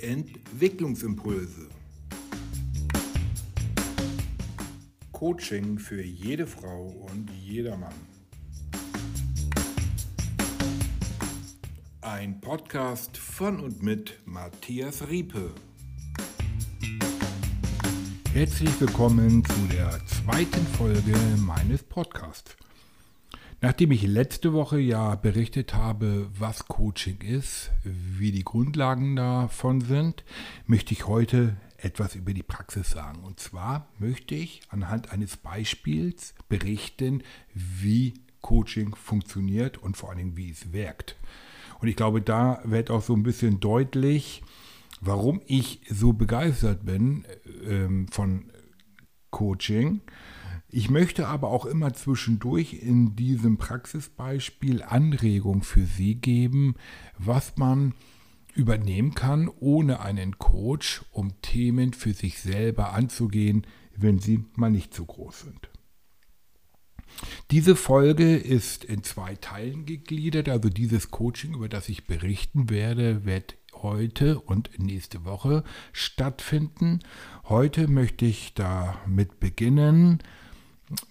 Entwicklungsimpulse. Coaching für jede Frau und jedermann. Ein Podcast von und mit Matthias Riepe. Herzlich willkommen zu der zweiten Folge meines Podcasts. Nachdem ich letzte Woche ja berichtet habe, was Coaching ist, wie die Grundlagen davon sind, möchte ich heute etwas über die Praxis sagen. Und zwar möchte ich anhand eines Beispiels berichten, wie Coaching funktioniert und vor allen Dingen, wie es wirkt. Und ich glaube, da wird auch so ein bisschen deutlich, warum ich so begeistert bin ähm, von Coaching ich möchte aber auch immer zwischendurch in diesem Praxisbeispiel Anregung für Sie geben, was man übernehmen kann, ohne einen Coach, um Themen für sich selber anzugehen, wenn sie mal nicht so groß sind. Diese Folge ist in zwei Teilen gegliedert, also dieses Coaching, über das ich berichten werde, wird heute und nächste Woche stattfinden. Heute möchte ich damit beginnen,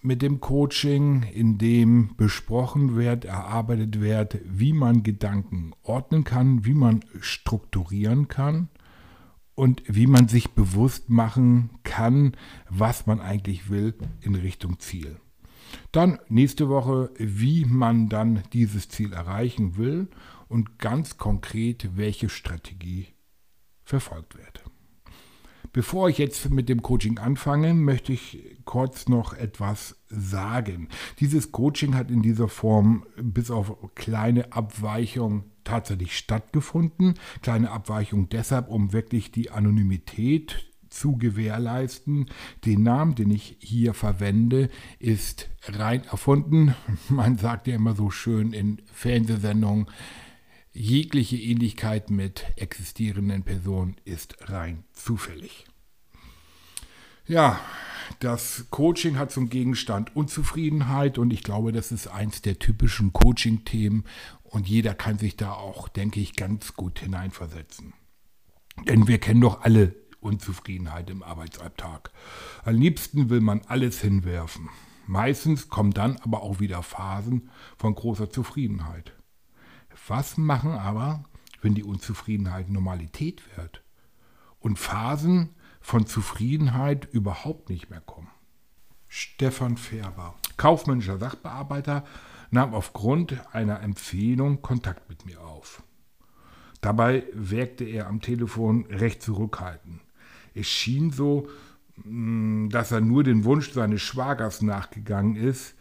mit dem Coaching, in dem besprochen wird, erarbeitet wird, wie man Gedanken ordnen kann, wie man strukturieren kann und wie man sich bewusst machen kann, was man eigentlich will in Richtung Ziel. Dann nächste Woche, wie man dann dieses Ziel erreichen will und ganz konkret, welche Strategie verfolgt wird. Bevor ich jetzt mit dem Coaching anfange, möchte ich kurz noch etwas sagen. Dieses Coaching hat in dieser Form bis auf kleine Abweichungen tatsächlich stattgefunden. Kleine Abweichung deshalb, um wirklich die Anonymität zu gewährleisten. Den Namen, den ich hier verwende, ist rein erfunden. Man sagt ja immer so schön in Fernsehsendungen, Jegliche Ähnlichkeit mit existierenden Personen ist rein zufällig. Ja, das Coaching hat zum Gegenstand Unzufriedenheit und ich glaube, das ist eins der typischen Coaching-Themen und jeder kann sich da auch, denke ich, ganz gut hineinversetzen. Denn wir kennen doch alle Unzufriedenheit im Arbeitsalltag. Am liebsten will man alles hinwerfen. Meistens kommen dann aber auch wieder Phasen von großer Zufriedenheit. Was machen aber, wenn die Unzufriedenheit Normalität wird und Phasen von Zufriedenheit überhaupt nicht mehr kommen? Stefan Färber, kaufmännischer Sachbearbeiter, nahm aufgrund einer Empfehlung Kontakt mit mir auf. Dabei wirkte er am Telefon recht zurückhaltend. Es schien so, mm, dass er nur den Wunsch seines Schwagers nachgegangen ist,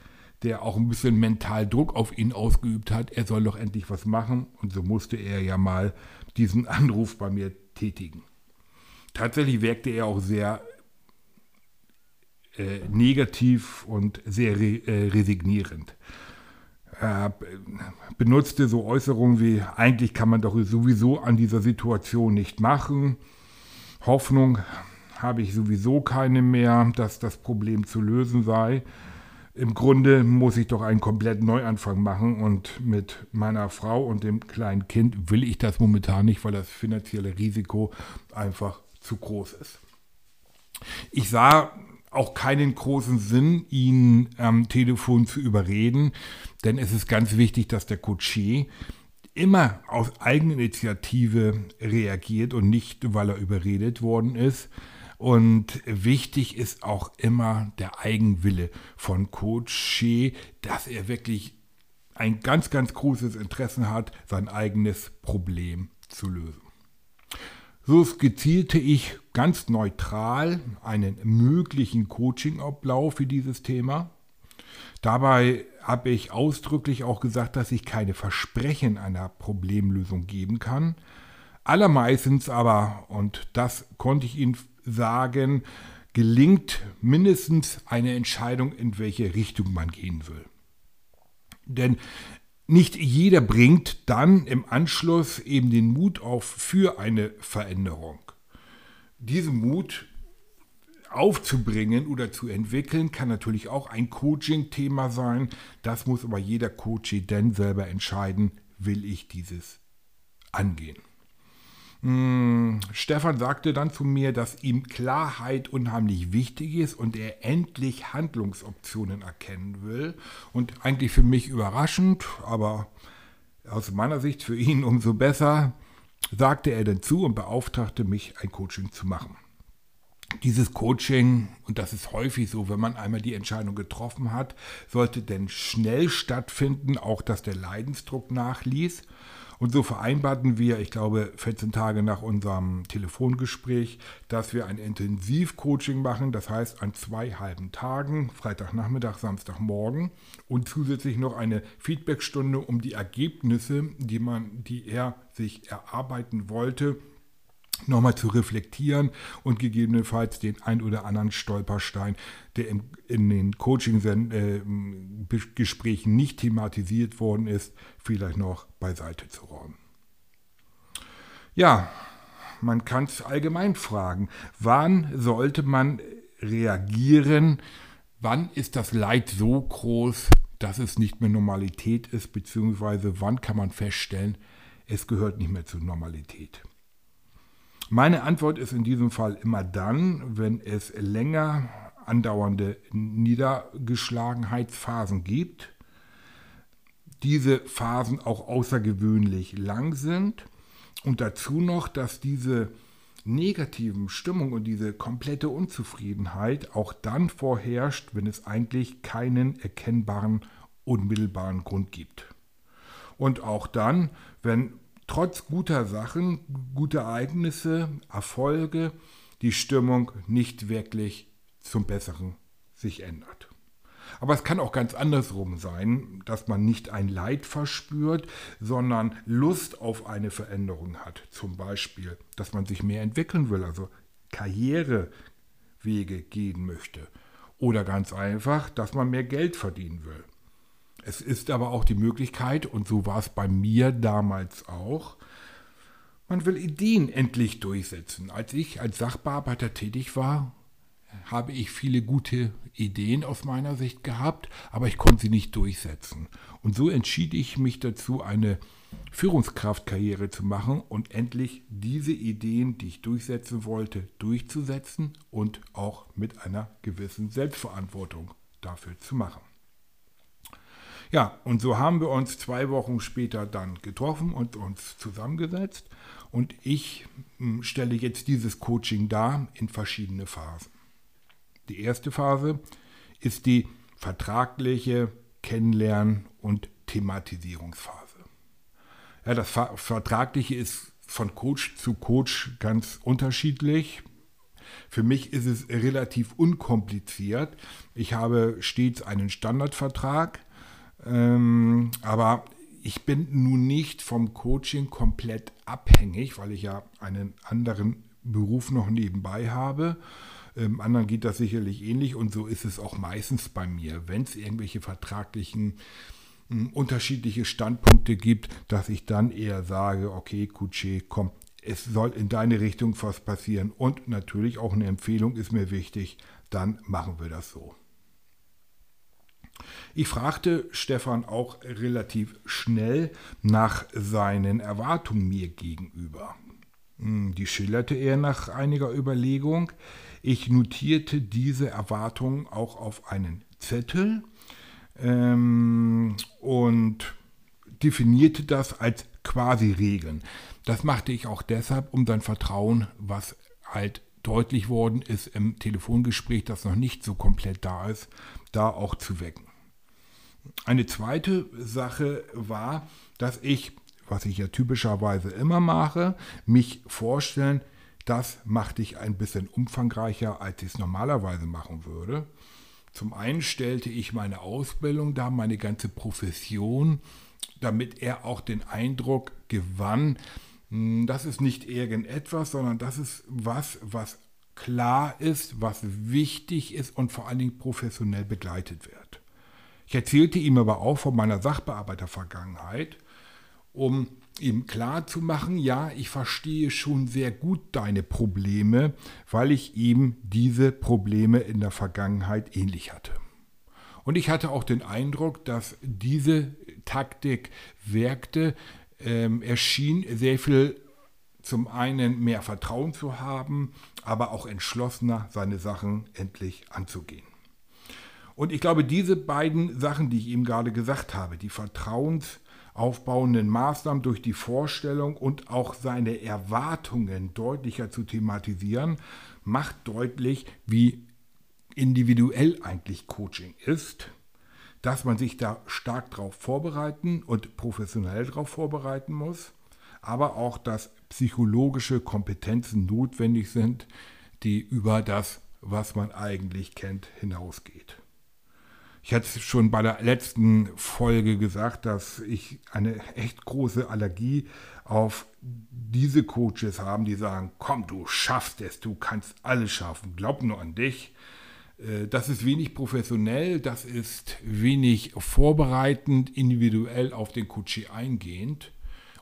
der auch ein bisschen mental Druck auf ihn ausgeübt hat, er soll doch endlich was machen. Und so musste er ja mal diesen Anruf bei mir tätigen. Tatsächlich wirkte er auch sehr äh, negativ und sehr re äh, resignierend. Er benutzte so Äußerungen wie, eigentlich kann man doch sowieso an dieser Situation nicht machen. Hoffnung habe ich sowieso keine mehr, dass das Problem zu lösen sei im Grunde muss ich doch einen kompletten Neuanfang machen und mit meiner Frau und dem kleinen Kind will ich das momentan nicht, weil das finanzielle Risiko einfach zu groß ist. Ich sah auch keinen großen Sinn, ihn am Telefon zu überreden, denn es ist ganz wichtig, dass der Coaché immer aus Eigeninitiative reagiert und nicht, weil er überredet worden ist. Und wichtig ist auch immer der Eigenwille von Coach Shea, dass er wirklich ein ganz, ganz großes Interesse hat, sein eigenes Problem zu lösen. So skizzierte ich ganz neutral einen möglichen Coaching-Ablauf für dieses Thema. Dabei habe ich ausdrücklich auch gesagt, dass ich keine Versprechen einer Problemlösung geben kann. Allermeistens aber, und das konnte ich Ihnen sagen, gelingt mindestens eine Entscheidung, in welche Richtung man gehen will. Denn nicht jeder bringt dann im Anschluss eben den Mut auf für eine Veränderung. Diesen Mut aufzubringen oder zu entwickeln, kann natürlich auch ein Coaching-Thema sein. Das muss aber jeder Coach dann selber entscheiden, will ich dieses angehen. Hm, Stefan sagte dann zu mir, dass ihm Klarheit unheimlich wichtig ist und er endlich Handlungsoptionen erkennen will. Und eigentlich für mich überraschend, aber aus meiner Sicht für ihn umso besser, sagte er dann zu und beauftragte mich, ein Coaching zu machen. Dieses Coaching, und das ist häufig so, wenn man einmal die Entscheidung getroffen hat, sollte denn schnell stattfinden, auch dass der Leidensdruck nachließ. Und so vereinbarten wir, ich glaube, 14 Tage nach unserem Telefongespräch, dass wir ein Intensivcoaching machen, das heißt an zwei halben Tagen, Freitagnachmittag, Samstagmorgen und zusätzlich noch eine Feedbackstunde, um die Ergebnisse, die man, die er sich erarbeiten wollte, nochmal zu reflektieren und gegebenenfalls den ein oder anderen Stolperstein, der im, in den Coaching-Gesprächen äh, nicht thematisiert worden ist, vielleicht noch beiseite zu räumen. Ja, man kann es allgemein fragen, wann sollte man reagieren, wann ist das Leid so groß, dass es nicht mehr Normalität ist, beziehungsweise wann kann man feststellen, es gehört nicht mehr zur Normalität. Meine Antwort ist in diesem Fall immer dann, wenn es länger andauernde Niedergeschlagenheitsphasen gibt, diese Phasen auch außergewöhnlich lang sind und dazu noch, dass diese negativen Stimmung und diese komplette Unzufriedenheit auch dann vorherrscht, wenn es eigentlich keinen erkennbaren unmittelbaren Grund gibt. Und auch dann, wenn trotz guter Sachen, guter Ereignisse, Erfolge, die Stimmung nicht wirklich zum Besseren sich ändert. Aber es kann auch ganz andersrum sein, dass man nicht ein Leid verspürt, sondern Lust auf eine Veränderung hat. Zum Beispiel, dass man sich mehr entwickeln will, also Karrierewege gehen möchte. Oder ganz einfach, dass man mehr Geld verdienen will. Es ist aber auch die Möglichkeit, und so war es bei mir damals auch, man will Ideen endlich durchsetzen. Als ich als Sachbearbeiter tätig war, habe ich viele gute Ideen aus meiner Sicht gehabt, aber ich konnte sie nicht durchsetzen. Und so entschied ich mich dazu, eine Führungskraftkarriere zu machen und endlich diese Ideen, die ich durchsetzen wollte, durchzusetzen und auch mit einer gewissen Selbstverantwortung dafür zu machen. Ja, und so haben wir uns zwei Wochen später dann getroffen und uns zusammengesetzt. Und ich hm, stelle jetzt dieses Coaching dar in verschiedene Phasen. Die erste Phase ist die vertragliche Kennenlernen- und Thematisierungsphase. Ja, das Vertragliche ist von Coach zu Coach ganz unterschiedlich. Für mich ist es relativ unkompliziert. Ich habe stets einen Standardvertrag, ähm, aber ich bin nun nicht vom Coaching komplett abhängig, weil ich ja einen anderen Beruf noch nebenbei habe. Ähm, anderen geht das sicherlich ähnlich und so ist es auch meistens bei mir, wenn es irgendwelche vertraglichen äh, unterschiedliche Standpunkte gibt, dass ich dann eher sage, okay, Kutsche, komm, es soll in deine Richtung was passieren und natürlich auch eine Empfehlung ist mir wichtig, dann machen wir das so. Ich fragte Stefan auch relativ schnell nach seinen Erwartungen mir gegenüber. Hm, die schilderte er nach einiger Überlegung. Ich notierte diese Erwartungen auch auf einen Zettel ähm, und definierte das als quasi Regeln. Das machte ich auch deshalb, um sein Vertrauen, was halt deutlich worden ist im Telefongespräch, das noch nicht so komplett da ist, da auch zu wecken. Eine zweite Sache war, dass ich, was ich ja typischerweise immer mache, mich vorstellen, das machte ich ein bisschen umfangreicher, als ich es normalerweise machen würde. Zum einen stellte ich meine Ausbildung da, meine ganze Profession, damit er auch den Eindruck gewann, hm, das ist nicht irgendetwas, sondern das ist was, was klar ist, was wichtig ist und vor allen Dingen professionell begleitet wird. Ich erzählte ihm aber auch von meiner Sachbearbeitervergangenheit, um ihm klarzumachen, ja, ich verstehe schon sehr gut deine Probleme, weil ich ihm diese Probleme in der Vergangenheit ähnlich hatte. Und ich hatte auch den Eindruck, dass diese Taktik wirkte. Ähm, er schien sehr viel zum einen mehr Vertrauen zu haben, aber auch entschlossener, seine Sachen endlich anzugehen. Und ich glaube, diese beiden Sachen, die ich eben gerade gesagt habe, die vertrauensaufbauenden Maßnahmen durch die Vorstellung und auch seine Erwartungen deutlicher zu thematisieren, macht deutlich, wie individuell eigentlich Coaching ist, dass man sich da stark darauf vorbereiten und professionell darauf vorbereiten muss, aber auch, dass psychologische Kompetenzen notwendig sind, die über das, was man eigentlich kennt, hinausgeht. Ich hatte schon bei der letzten Folge gesagt, dass ich eine echt große Allergie auf diese Coaches habe, die sagen, komm, du schaffst es, du kannst alles schaffen, glaub nur an dich. Äh, das ist wenig professionell, das ist wenig vorbereitend, individuell auf den Coachie eingehend.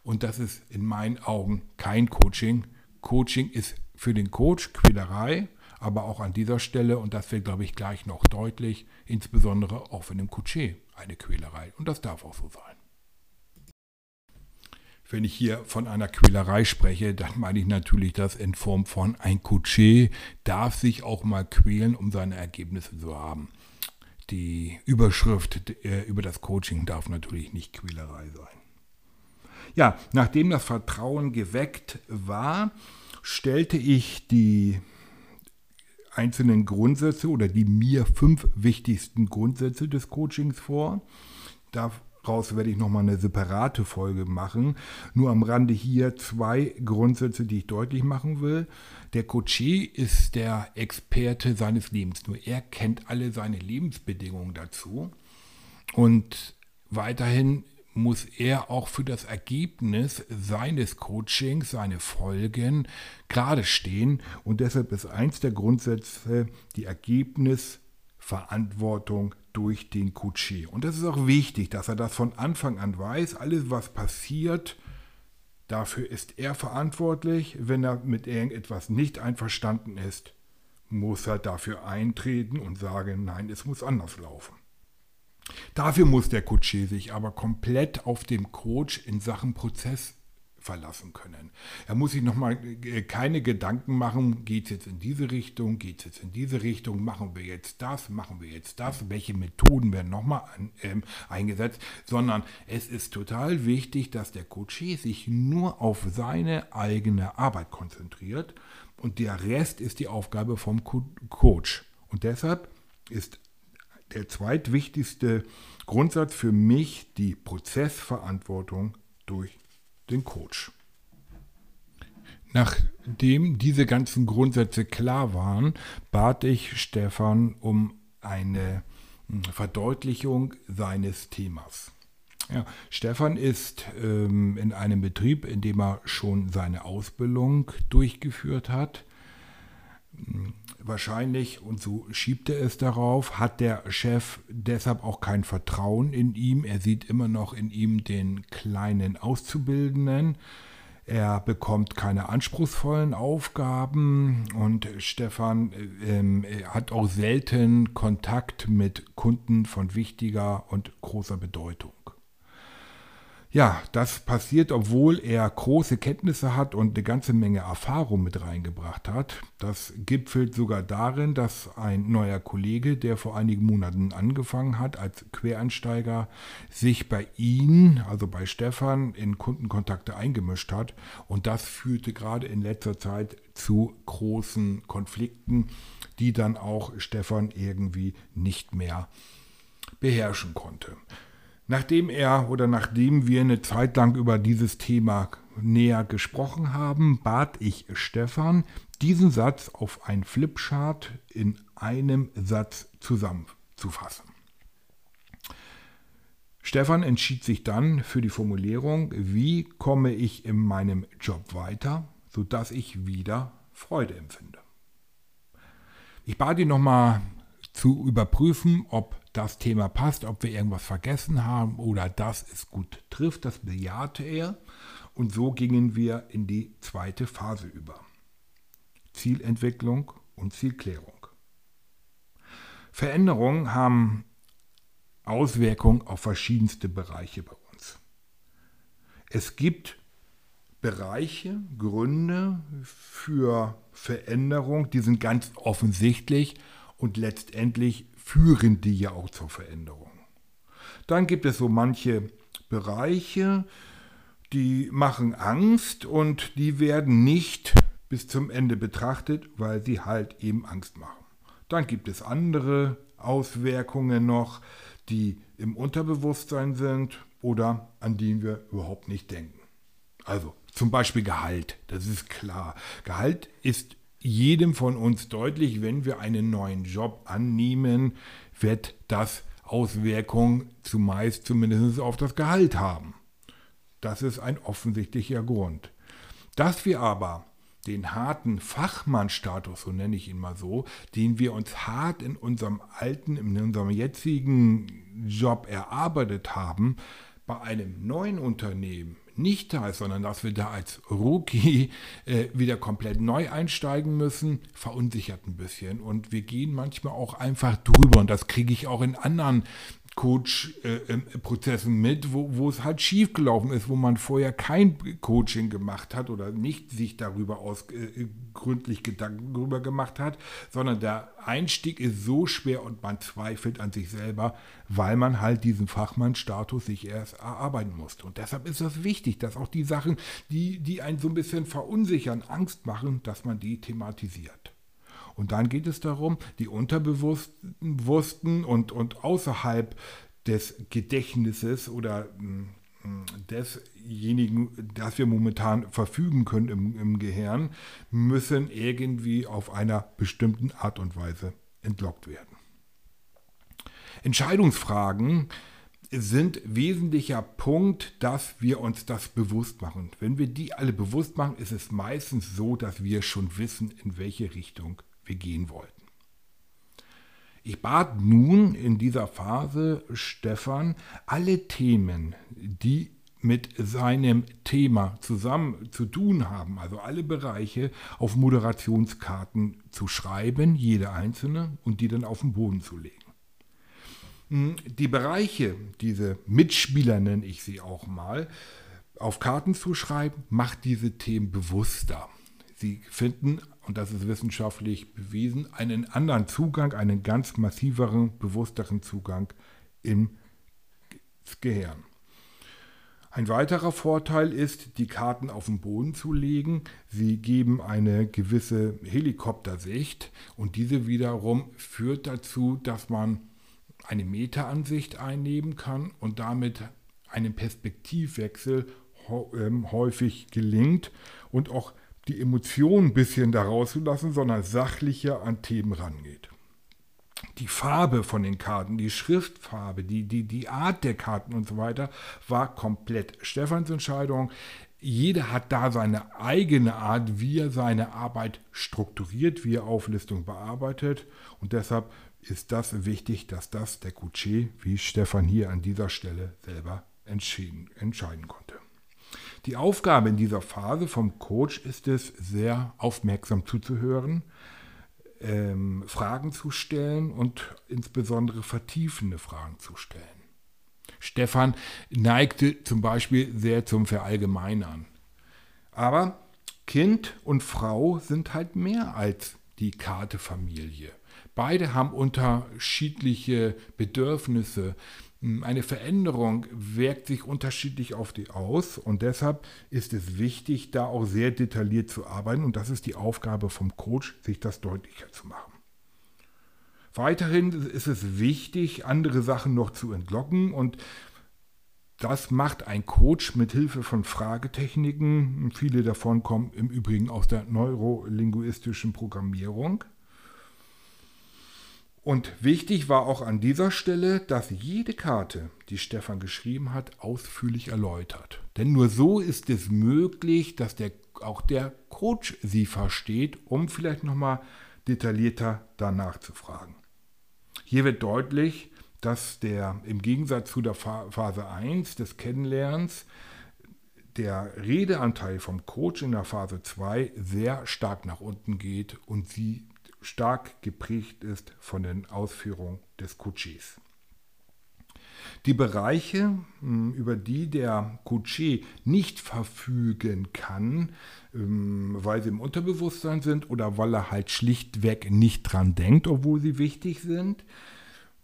Und das ist in meinen Augen kein Coaching. Coaching ist für den Coach Quälerei aber auch an dieser Stelle, und das wird, glaube ich, gleich noch deutlich, insbesondere auch für den Couché eine Quälerei. Und das darf auch so sein. Wenn ich hier von einer Quälerei spreche, dann meine ich natürlich das in Form von ein Couché darf sich auch mal quälen, um seine Ergebnisse zu haben. Die Überschrift äh, über das Coaching darf natürlich nicht Quälerei sein. Ja, nachdem das Vertrauen geweckt war, stellte ich die einzelnen Grundsätze oder die mir fünf wichtigsten Grundsätze des Coachings vor. Daraus werde ich nochmal eine separate Folge machen. Nur am Rande hier zwei Grundsätze, die ich deutlich machen will. Der Coachee ist der Experte seines Lebens. Nur er kennt alle seine Lebensbedingungen dazu. Und weiterhin muss er auch für das Ergebnis seines Coachings, seine Folgen gerade stehen. Und deshalb ist eins der Grundsätze die Ergebnisverantwortung durch den Coachee. Und das ist auch wichtig, dass er das von Anfang an weiß. Alles, was passiert, dafür ist er verantwortlich. Wenn er mit irgendetwas nicht einverstanden ist, muss er dafür eintreten und sagen, nein, es muss anders laufen. Dafür muss der Coaché sich aber komplett auf den Coach in Sachen Prozess verlassen können. Er muss sich nochmal äh, keine Gedanken machen, geht es jetzt in diese Richtung, geht es jetzt in diese Richtung, machen wir jetzt das, machen wir jetzt das, welche Methoden werden nochmal ähm, eingesetzt, sondern es ist total wichtig, dass der Coaché sich nur auf seine eigene Arbeit konzentriert und der Rest ist die Aufgabe vom Coach. Und deshalb ist der zweitwichtigste Grundsatz für mich die Prozessverantwortung durch den Coach. Nachdem diese ganzen Grundsätze klar waren, bat ich Stefan um eine hm, Verdeutlichung seines Themas. Ja, Stefan ist ähm, in einem Betrieb, in dem er schon seine Ausbildung durchgeführt hat. Wahrscheinlich, und so schiebt er es darauf, hat der Chef deshalb auch kein Vertrauen in ihm. Er sieht immer noch in ihm den kleinen Auszubildenden. Er bekommt keine anspruchsvollen Aufgaben und Stefan äh, hat auch selten Kontakt mit Kunden von wichtiger und großer Bedeutung. Ja, das passiert, obwohl er große Kenntnisse hat und eine ganze Menge Erfahrung mit reingebracht hat. Das gipfelt sogar darin, dass ein neuer Kollege, der vor einigen Monaten angefangen hat als Quereinsteiger, sich bei ihm, also bei Stefan, in Kundenkontakte eingemischt hat. Und das führte gerade in letzter Zeit zu großen Konflikten, die dann auch Stefan irgendwie nicht mehr beherrschen konnte. Nachdem er oder nachdem wir eine Zeit lang über dieses Thema näher gesprochen haben, bat ich Stefan, diesen Satz auf ein Flipchart in einem Satz zusammenzufassen. Stefan entschied sich dann für die Formulierung, wie komme ich in meinem Job weiter, sodass ich wieder Freude empfinde. Ich bat ihn nochmal zu überprüfen, ob das Thema passt, ob wir irgendwas vergessen haben oder das es gut trifft. Das bejahte er. Und so gingen wir in die zweite Phase über. Zielentwicklung und Zielklärung. Veränderungen haben Auswirkungen auf verschiedenste Bereiche bei uns. Es gibt Bereiche, Gründe für Veränderung, die sind ganz offensichtlich und letztendlich führen die ja auch zur Veränderung. Dann gibt es so manche Bereiche, die machen Angst und die werden nicht bis zum Ende betrachtet, weil sie halt eben Angst machen. Dann gibt es andere Auswirkungen noch, die im Unterbewusstsein sind oder an die wir überhaupt nicht denken. Also zum Beispiel Gehalt, das ist klar. Gehalt ist jedem von uns deutlich, wenn wir einen neuen Job annehmen, wird das Auswirkungen zumeist zumindest auf das Gehalt haben. Das ist ein offensichtlicher Grund. Dass wir aber den harten Fachmannstatus, so nenne ich ihn mal so, den wir uns hart in unserem alten, in unserem jetzigen Job erarbeitet haben, bei einem neuen Unternehmen nicht da ist, sondern dass wir da als Rookie äh, wieder komplett neu einsteigen müssen, verunsichert ein bisschen. Und wir gehen manchmal auch einfach drüber. Und das kriege ich auch in anderen Coach-Prozessen mit, wo, wo es halt schief gelaufen ist, wo man vorher kein Coaching gemacht hat oder nicht sich darüber aus, äh, gründlich Gedanken darüber gemacht hat, sondern der Einstieg ist so schwer und man zweifelt an sich selber, weil man halt diesen Fachmannstatus sich erst erarbeiten musste. Und deshalb ist es wichtig, dass auch die Sachen, die, die einen so ein bisschen verunsichern, Angst machen, dass man die thematisiert. Und dann geht es darum, die Unterbewussten und, und außerhalb des Gedächtnisses oder mm, desjenigen, das wir momentan verfügen können im, im Gehirn, müssen irgendwie auf einer bestimmten Art und Weise entlockt werden. Entscheidungsfragen sind wesentlicher Punkt, dass wir uns das bewusst machen. Wenn wir die alle bewusst machen, ist es meistens so, dass wir schon wissen, in welche Richtung wir gehen wollten. Ich bat nun in dieser Phase Stefan, alle Themen, die mit seinem Thema zusammen zu tun haben, also alle Bereiche auf Moderationskarten zu schreiben, jede einzelne, und die dann auf den Boden zu legen. Hm, die Bereiche, diese Mitspieler nenne ich sie auch mal, auf Karten zu schreiben, macht diese Themen bewusster. Sie finden und das ist wissenschaftlich bewiesen, einen anderen Zugang, einen ganz massiveren, bewussteren Zugang im Gehirn. Ein weiterer Vorteil ist, die Karten auf den Boden zu legen. Sie geben eine gewisse Helikoptersicht und diese wiederum führt dazu, dass man eine Meta-Ansicht einnehmen kann und damit einen Perspektivwechsel ähm, häufig gelingt und auch die Emotionen ein bisschen da rauszulassen, sondern sachlicher an Themen rangeht. Die Farbe von den Karten, die Schriftfarbe, die, die, die Art der Karten und so weiter war komplett Stefans Entscheidung. Jeder hat da seine eigene Art, wie er seine Arbeit strukturiert, wie er Auflistung bearbeitet. Und deshalb ist das wichtig, dass das der Couché, wie Stefan hier an dieser Stelle selber entscheiden konnte. Die Aufgabe in dieser Phase vom Coach ist es, sehr aufmerksam zuzuhören, ähm, Fragen zu stellen und insbesondere vertiefende Fragen zu stellen. Stefan neigte zum Beispiel sehr zum Verallgemeinern. Aber Kind und Frau sind halt mehr als die Karte Familie. Beide haben unterschiedliche Bedürfnisse, eine Veränderung wirkt sich unterschiedlich auf die aus und deshalb ist es wichtig, da auch sehr detailliert zu arbeiten und das ist die Aufgabe vom Coach, sich das deutlicher zu machen. Weiterhin ist es wichtig, andere Sachen noch zu entlocken und das macht ein Coach mit Hilfe von Fragetechniken. Viele davon kommen im Übrigen aus der neurolinguistischen Programmierung. Und wichtig war auch an dieser Stelle, dass jede Karte, die Stefan geschrieben hat, ausführlich erläutert. Denn nur so ist es möglich, dass der, auch der Coach sie versteht, um vielleicht nochmal detaillierter danach zu fragen. Hier wird deutlich, dass der im Gegensatz zu der Phase 1 des Kennenlernens der Redeanteil vom Coach in der Phase 2 sehr stark nach unten geht und sie stark geprägt ist von den Ausführungen des Kutschis. Die Bereiche, hm, über die der Coaché nicht verfügen kann, ähm, weil sie im Unterbewusstsein sind oder weil er halt schlichtweg nicht dran denkt, obwohl sie wichtig sind,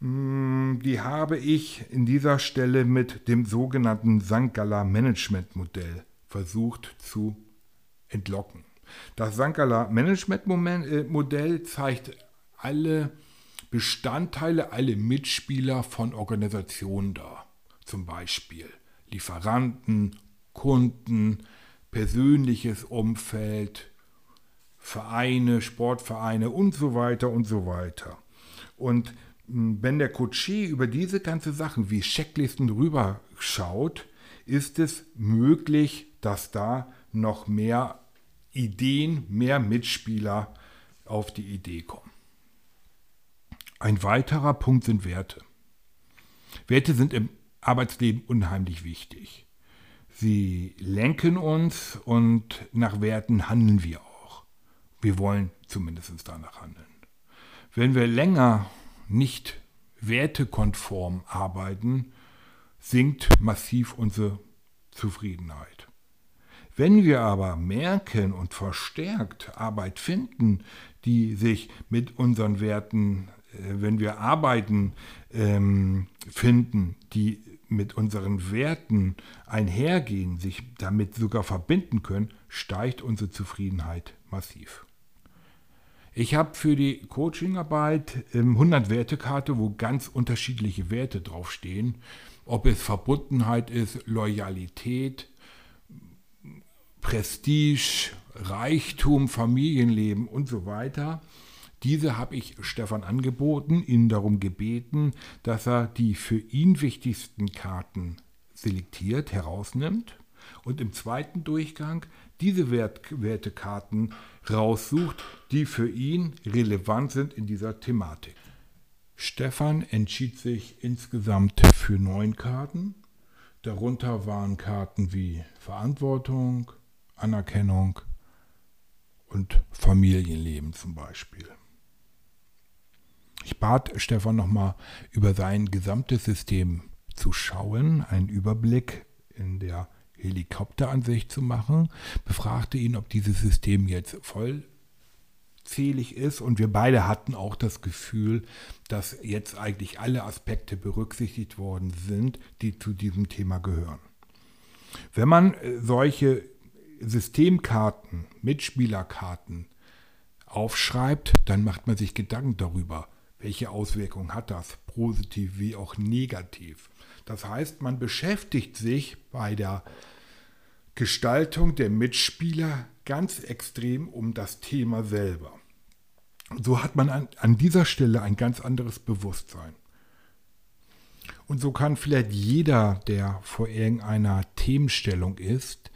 hm, die habe ich in dieser Stelle mit dem sogenannten Sankala Management Modell versucht zu entlocken. Das Sankala Management äh, Modell zeigt alle Bestandteile, alle Mitspieler von Organisationen dar. Zum Beispiel Lieferanten, Kunden, persönliches Umfeld, Vereine, Sportvereine und so weiter und so weiter. Und hm, wenn der Coachee über diese ganze Sachen wie Checklisten rüberschaut, ist es möglich, dass da noch mehr Ideen, mehr Mitspieler auf die Idee kommen. Ein weiterer Punkt sind Werte. Werte sind im Arbeitsleben unheimlich wichtig. Sie lenken uns und nach Werten handeln wir auch. Wir wollen zumindest danach handeln. Wenn wir länger nicht wertekonform arbeiten, sinkt massiv unsere Zufriedenheit. Wenn wir aber merken und verstärkt Arbeit finden, die sich mit unseren Werten äh, wenn wir Arbeiten ähm, finden, die mit unseren Werten einhergehen, sich damit sogar verbinden können, steigt unsere Zufriedenheit massiv. Ich habe für die Coachingarbeit 100 ähm, Wertekarte, wo ganz unterschiedliche Werte draufstehen. Ob es Verbundenheit ist, Loyalität, Prestige, Reichtum, Familienleben und so weiter. Diese habe ich Stefan angeboten, ihn darum gebeten, dass er die für ihn wichtigsten Karten selektiert, herausnimmt und im zweiten Durchgang diese Wert Wertekarten raussucht, die für ihn relevant sind in dieser Thematik. Stefan entschied sich insgesamt für neun Karten. Darunter waren Karten wie Verantwortung, Anerkennung und Familienleben zum Beispiel. Ich bat Stefan nochmal über sein gesamtes System zu schauen, einen Überblick in der Helikopteransicht zu machen, befragte ihn, ob dieses System jetzt vollzählig ist und wir beide hatten auch das Gefühl, dass jetzt eigentlich alle Aspekte berücksichtigt worden sind, die zu diesem Thema gehören. Wenn man äh, solche Systemkarten, Mitspielerkarten aufschreibt, dann macht man sich Gedanken darüber, welche Auswirkungen hat das, positiv wie auch negativ. Das heißt, man beschäftigt sich bei der Gestaltung der Mitspieler ganz extrem um das Thema selber. So hat man an, an dieser Stelle ein ganz anderes Bewusstsein. Und so kann vielleicht jeder, der vor irgendeiner Themenstellung ist,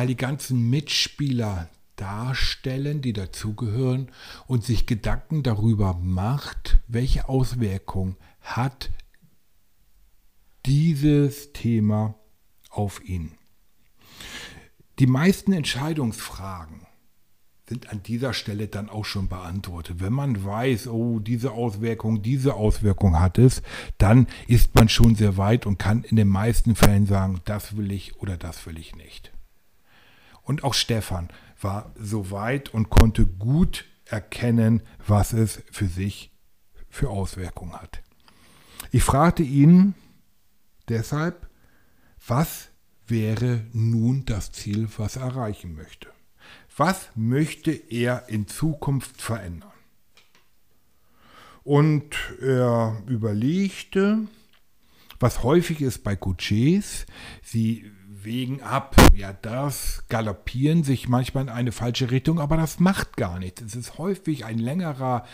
mal die ganzen Mitspieler darstellen, die dazugehören und sich Gedanken darüber macht, welche Auswirkungen hat dieses Thema auf ihn. Die meisten Entscheidungsfragen sind an dieser Stelle dann auch schon beantwortet. Wenn man weiß, oh, diese Auswirkung, diese Auswirkung hat es, dann ist man schon sehr weit und kann in den meisten Fällen sagen, das will ich oder das will ich nicht. Und auch Stefan war so weit und konnte gut erkennen, was es für sich für Auswirkungen hat. Ich fragte ihn deshalb, was wäre nun das Ziel, was er erreichen möchte? Was möchte er in Zukunft verändern? Und er überlegte, was häufig ist bei Coaches, sie wägen ab. Ja, das galoppieren sich manchmal in eine falsche Richtung, aber das macht gar nichts. Es ist häufig ein längerer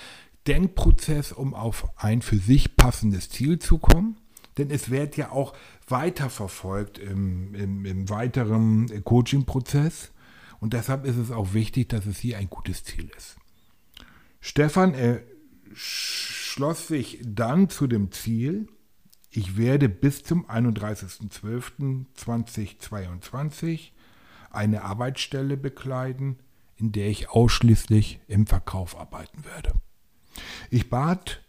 Denkprozess, um auf ein für sich passendes Ziel zu kommen. Denn es wird ja auch weiterverfolgt im, im, im weiteren Coaching-Prozess. Und deshalb ist es auch wichtig, dass es hier ein gutes Ziel ist. Stefan er schloss sich dann zu dem Ziel, ich werde bis zum 31.12.2022 eine Arbeitsstelle bekleiden, in der ich ausschließlich im Verkauf arbeiten werde. Ich bat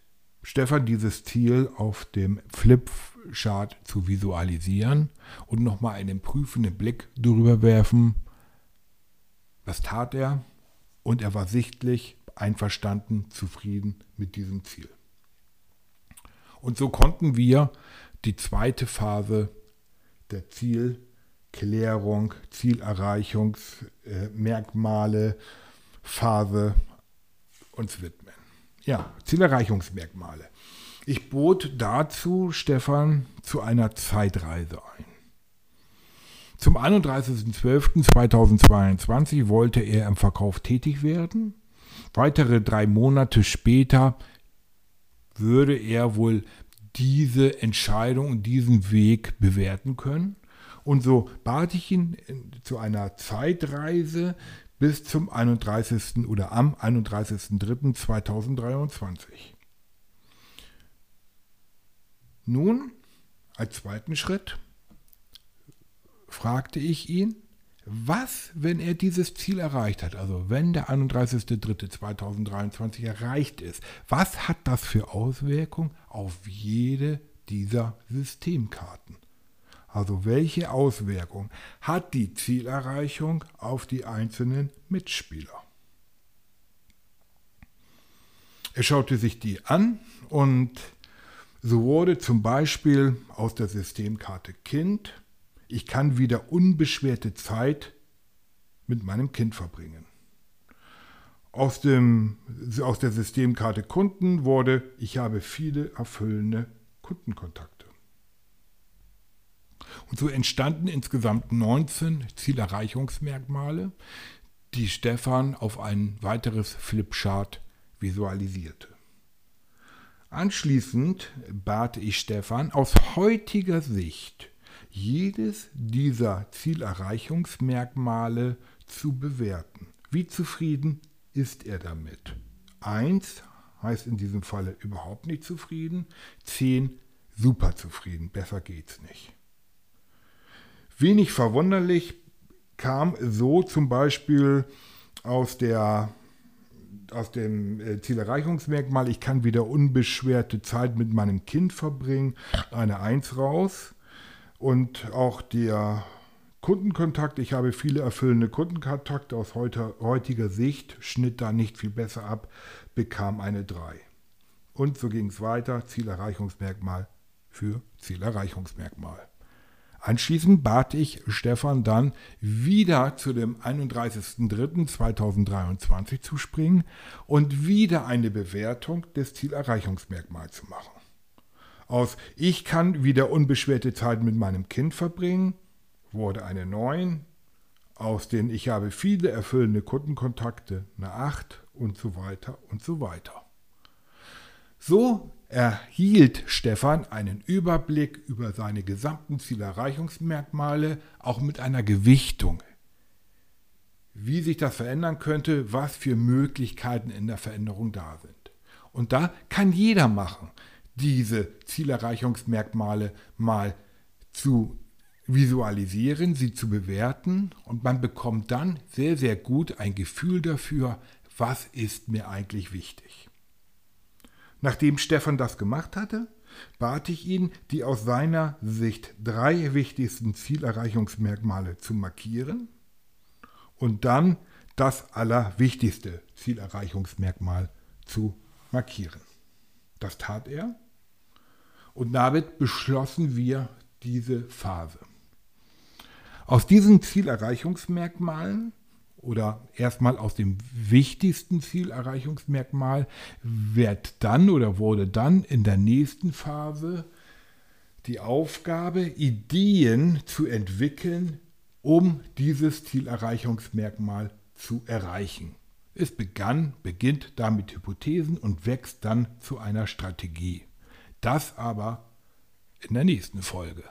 Stefan dieses Ziel auf dem Flipchart zu visualisieren und nochmal einen prüfenden Blick darüber werfen. Was tat er? Und er war sichtlich einverstanden, zufrieden mit diesem Ziel. Und so konnten wir die zweite Phase der Zielklärung, Zielerreichungsmerkmale, Phase uns widmen. Ja, Zielerreichungsmerkmale. Ich bot dazu Stefan zu einer Zeitreise ein. Zum 31.12.2022 wollte er im Verkauf tätig werden. Weitere drei Monate später würde er wohl diese Entscheidung und diesen Weg bewerten können. Und so bat ich ihn zu einer Zeitreise bis zum 31. oder am 31.03.2023. Nun, als zweiten Schritt, fragte ich ihn, was, wenn er dieses Ziel erreicht hat, also wenn der 31.03.2023 erreicht ist, was hat das für Auswirkungen auf jede dieser Systemkarten? Also welche Auswirkungen hat die Zielerreichung auf die einzelnen Mitspieler? Er schaute sich die an und so wurde zum Beispiel aus der Systemkarte Kind, ich kann wieder unbeschwerte Zeit mit meinem Kind verbringen. Aus, dem, aus der Systemkarte Kunden wurde, ich habe viele erfüllende Kundenkontakte. Und so entstanden insgesamt 19 Zielerreichungsmerkmale, die Stefan auf ein weiteres Flipchart visualisierte. Anschließend bat ich Stefan aus heutiger Sicht jedes dieser Zielerreichungsmerkmale zu bewerten. Wie zufrieden ist er damit? 1 heißt in diesem Falle überhaupt nicht zufrieden, 10 super zufrieden, besser geht's nicht. Wenig verwunderlich kam so zum Beispiel aus, der, aus dem äh, Zielerreichungsmerkmal, ich kann wieder unbeschwerte Zeit mit meinem Kind verbringen, eine Eins raus. Und auch der Kundenkontakt, ich habe viele erfüllende Kundenkontakte aus heutiger Sicht, schnitt da nicht viel besser ab, bekam eine 3. Und so ging es weiter, Zielerreichungsmerkmal für Zielerreichungsmerkmal. Anschließend bat ich Stefan dann wieder zu dem 31.03.2023 zu springen und wieder eine Bewertung des Zielerreichungsmerkmals zu machen. Aus Ich kann wieder unbeschwerte Zeit mit meinem Kind verbringen wurde eine 9. Aus den Ich habe viele erfüllende Kundenkontakte eine 8 und so weiter und so weiter. So erhielt Stefan einen Überblick über seine gesamten Zielerreichungsmerkmale, auch mit einer Gewichtung. Wie sich das verändern könnte, was für Möglichkeiten in der Veränderung da sind. Und da kann jeder machen, diese Zielerreichungsmerkmale mal zu visualisieren, sie zu bewerten und man bekommt dann sehr, sehr gut ein Gefühl dafür, was ist mir eigentlich wichtig. Nachdem Stefan das gemacht hatte, bat ich ihn, die aus seiner Sicht drei wichtigsten Zielerreichungsmerkmale zu markieren und dann das allerwichtigste Zielerreichungsmerkmal zu markieren. Das tat er und damit beschlossen wir diese Phase. Aus diesen Zielerreichungsmerkmalen oder erstmal aus dem wichtigsten Zielerreichungsmerkmal wird dann oder wurde dann in der nächsten Phase die Aufgabe, Ideen zu entwickeln, um dieses Zielerreichungsmerkmal zu erreichen. Es begann, beginnt damit Hypothesen und wächst dann zu einer Strategie. Das aber in der nächsten Folge.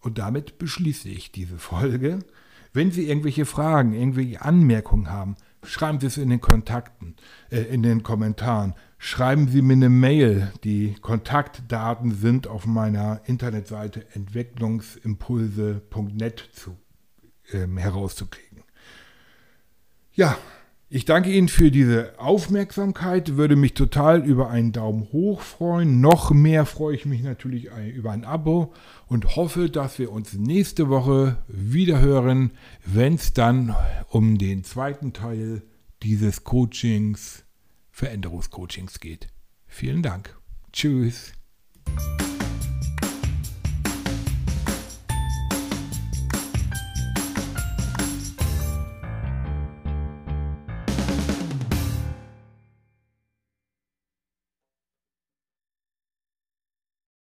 Und damit beschließe ich diese Folge. Wenn Sie irgendwelche Fragen, irgendwelche Anmerkungen haben, schreiben Sie es in den Kontakten, äh, in den Kommentaren. Schreiben Sie mir eine Mail. Die Kontaktdaten sind auf meiner Internetseite entwicklungsimpulse.net zu, ähm, herauszukriegen. Ja, Ich danke Ihnen für diese Aufmerksamkeit, würde mich total über einen Daumen hoch freuen. Noch mehr freue ich mich natürlich über ein Abo und hoffe, dass wir uns nächste Woche wieder hören, wenn es dann um den zweiten Teil dieses Coachings, Veränderungscoachings geht. Vielen Dank. Tschüss.